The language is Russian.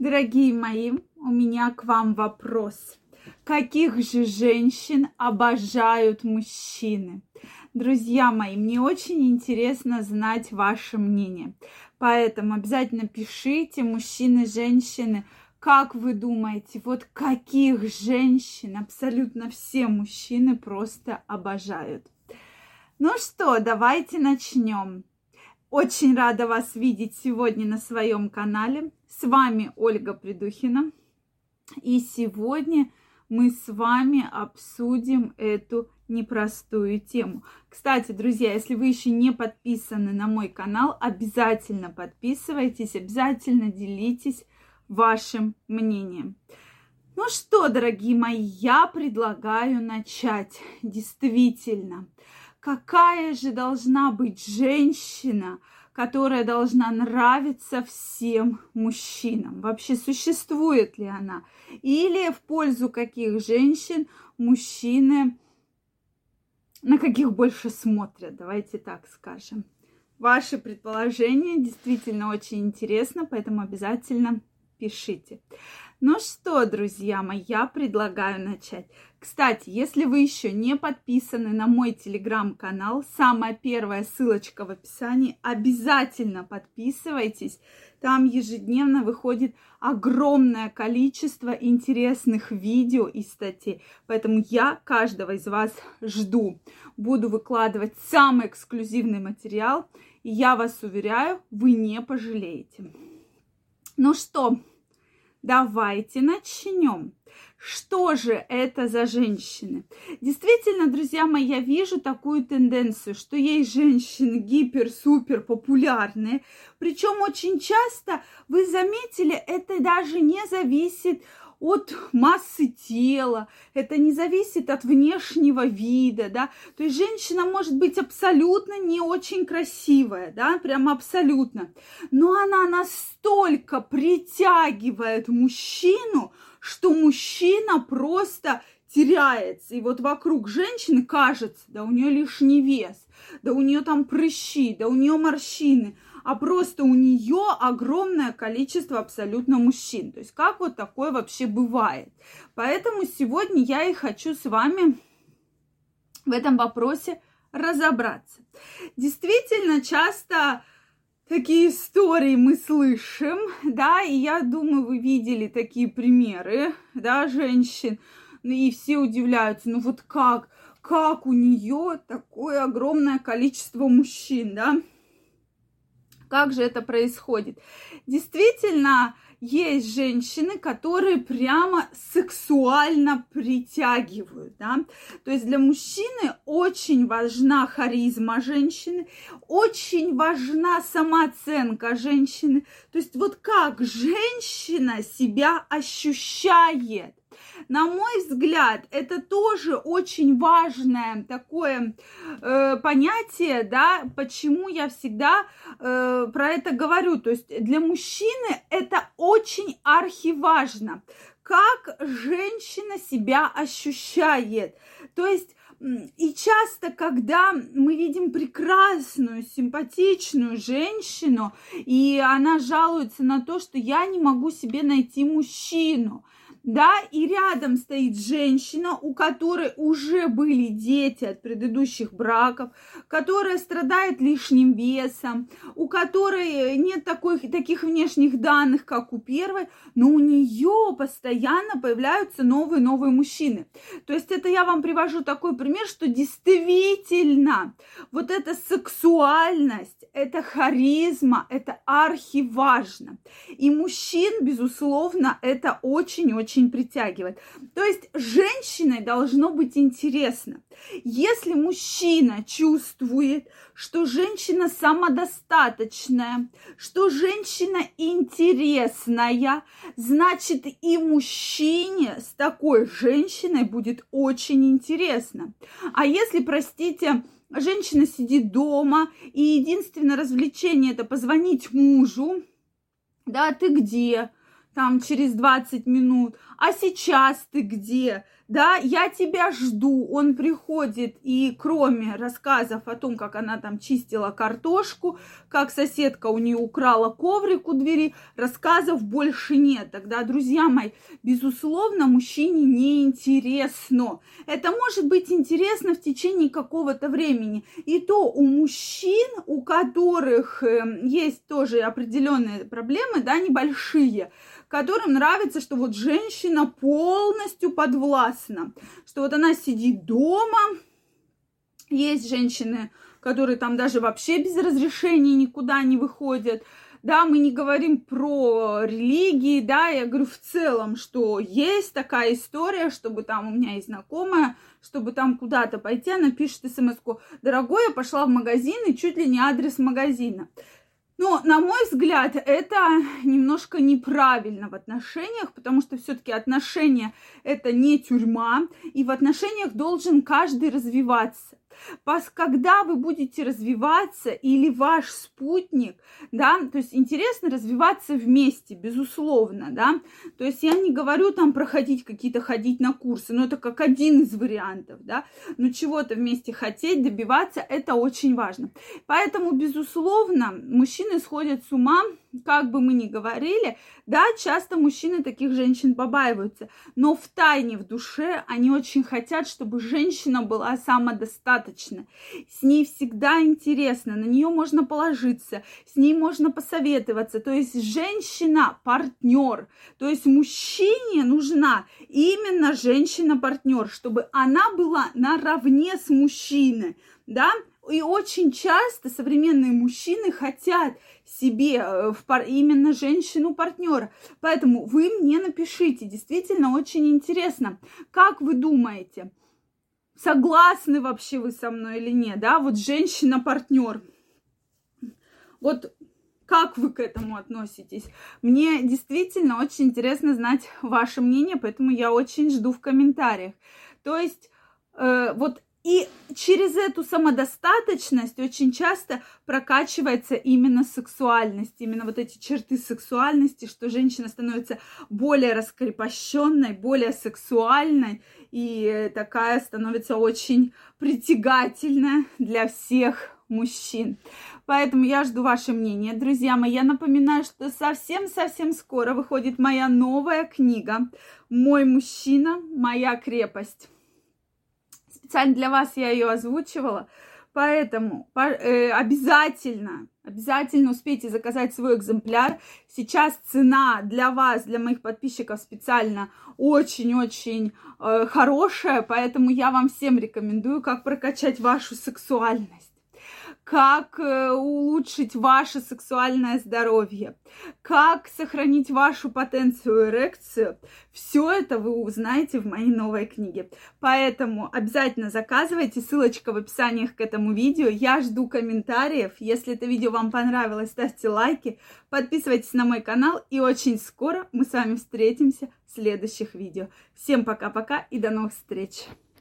Дорогие мои, у меня к вам вопрос. Каких же женщин обожают мужчины? Друзья мои, мне очень интересно знать ваше мнение. Поэтому обязательно пишите, мужчины, женщины, как вы думаете, вот каких женщин абсолютно все мужчины просто обожают? Ну что, давайте начнем. Очень рада вас видеть сегодня на своем канале. С вами Ольга Придухина. И сегодня мы с вами обсудим эту непростую тему. Кстати, друзья, если вы еще не подписаны на мой канал, обязательно подписывайтесь, обязательно делитесь вашим мнением. Ну что, дорогие мои, я предлагаю начать. Действительно, какая же должна быть женщина, которая должна нравиться всем мужчинам? Вообще существует ли она? Или в пользу каких женщин мужчины на каких больше смотрят? Давайте так скажем. Ваши предположения действительно очень интересно, поэтому обязательно пишите. Ну что, друзья мои, я предлагаю начать. Кстати, если вы еще не подписаны на мой телеграм-канал, самая первая ссылочка в описании, обязательно подписывайтесь. Там ежедневно выходит огромное количество интересных видео и статей. Поэтому я каждого из вас жду. Буду выкладывать самый эксклюзивный материал. И я вас уверяю, вы не пожалеете. Ну что, давайте начнем. Что же это за женщины? Действительно, друзья мои, я вижу такую тенденцию, что есть женщины гипер-супер популярные. Причем очень часто, вы заметили, это даже не зависит от массы тела, это не зависит от внешнего вида, да, то есть женщина может быть абсолютно не очень красивая, да, прям абсолютно, но она настолько притягивает мужчину, что мужчина просто теряется. И вот вокруг женщины кажется, да у нее лишний вес, да у нее там прыщи, да у нее морщины, а просто у нее огромное количество абсолютно мужчин. То есть как вот такое вообще бывает. Поэтому сегодня я и хочу с вами в этом вопросе разобраться. Действительно, часто такие истории мы слышим, да, и я думаю, вы видели такие примеры, да, женщин, ну, и все удивляются, ну вот как, как у нее такое огромное количество мужчин, да, как же это происходит? Действительно, есть женщины, которые прямо сексуально притягивают, да. То есть для мужчины очень важна харизма женщины, очень важна самооценка женщины. То есть вот как женщина себя ощущает. На мой взгляд, это тоже очень важное такое э, понятие, да, почему я всегда э, про это говорю. То есть для мужчины это очень архиважно, как женщина себя ощущает. То есть и часто, когда мы видим прекрасную, симпатичную женщину, и она жалуется на то, что я не могу себе найти мужчину, да, и рядом стоит женщина, у которой уже были дети от предыдущих браков, которая страдает лишним весом, у которой нет такой, таких внешних данных, как у первой, но у нее постоянно появляются новые-новые мужчины. То есть это я вам привожу такой пример, что действительно вот эта сексуальность, это харизма, это архиважно. И мужчин, безусловно, это очень-очень очень притягивает. То есть женщиной должно быть интересно. Если мужчина чувствует, что женщина самодостаточная, что женщина интересная, значит и мужчине с такой женщиной будет очень интересно. А если, простите, женщина сидит дома, и единственное развлечение это позвонить мужу, да, ты где? Там через 20 минут, а сейчас ты где? Да, я тебя жду. Он приходит, и кроме рассказов о том, как она там чистила картошку, как соседка у нее украла коврик у двери, рассказов больше нет. Тогда, друзья мои, безусловно, мужчине не интересно. Это может быть интересно в течение какого-то времени. И то у мужчин, у которых э, есть тоже определенные проблемы, да, небольшие, которым нравится, что вот женщина полностью подвластна, что вот она сидит дома, есть женщины, которые там даже вообще без разрешения никуда не выходят, да, мы не говорим про религии, да, я говорю в целом, что есть такая история, чтобы там у меня есть знакомая, чтобы там куда-то пойти, она пишет смс дорогой, я пошла в магазин и чуть ли не адрес магазина. Но, на мой взгляд, это немножко неправильно в отношениях, потому что все-таки отношения это не тюрьма, и в отношениях должен каждый развиваться. Когда вы будете развиваться или ваш спутник, да, то есть интересно развиваться вместе, безусловно, да, то есть я не говорю там проходить какие-то, ходить на курсы, но это как один из вариантов, да, но чего-то вместе хотеть, добиваться, это очень важно. Поэтому, безусловно, мужчины сходят с ума, как бы мы ни говорили, да, часто мужчины таких женщин побаиваются, но в тайне, в душе они очень хотят, чтобы женщина была самодостаточна. С ней всегда интересно, на нее можно положиться, с ней можно посоветоваться. То есть женщина партнер, то есть мужчине нужна именно женщина-партнер, чтобы она была наравне с мужчиной, да, и очень часто современные мужчины хотят себе э, в пар... именно женщину-партнера. Поэтому вы мне напишите, действительно очень интересно, как вы думаете, согласны вообще вы со мной или нет, да, вот женщина-партнер. Вот как вы к этому относитесь? Мне действительно очень интересно знать ваше мнение, поэтому я очень жду в комментариях. То есть э, вот и через эту самодостаточность очень часто прокачивается именно сексуальность, именно вот эти черты сексуальности, что женщина становится более раскрепощенной, более сексуальной и такая становится очень притягательная для всех мужчин. Поэтому я жду ваше мнение, друзья мои. Я напоминаю, что совсем-совсем скоро выходит моя новая книга «Мой мужчина, моя крепость» специально для вас я ее озвучивала. Поэтому э, обязательно, обязательно успейте заказать свой экземпляр. Сейчас цена для вас, для моих подписчиков специально очень-очень э, хорошая, поэтому я вам всем рекомендую, как прокачать вашу сексуальность как э, улучшить ваше сексуальное здоровье, как сохранить вашу потенцию эрекцию. Все это вы узнаете в моей новой книге. Поэтому обязательно заказывайте. Ссылочка в описании к этому видео. Я жду комментариев. Если это видео вам понравилось, ставьте лайки, подписывайтесь на мой канал. И очень скоро мы с вами встретимся в следующих видео. Всем пока-пока и до новых встреч!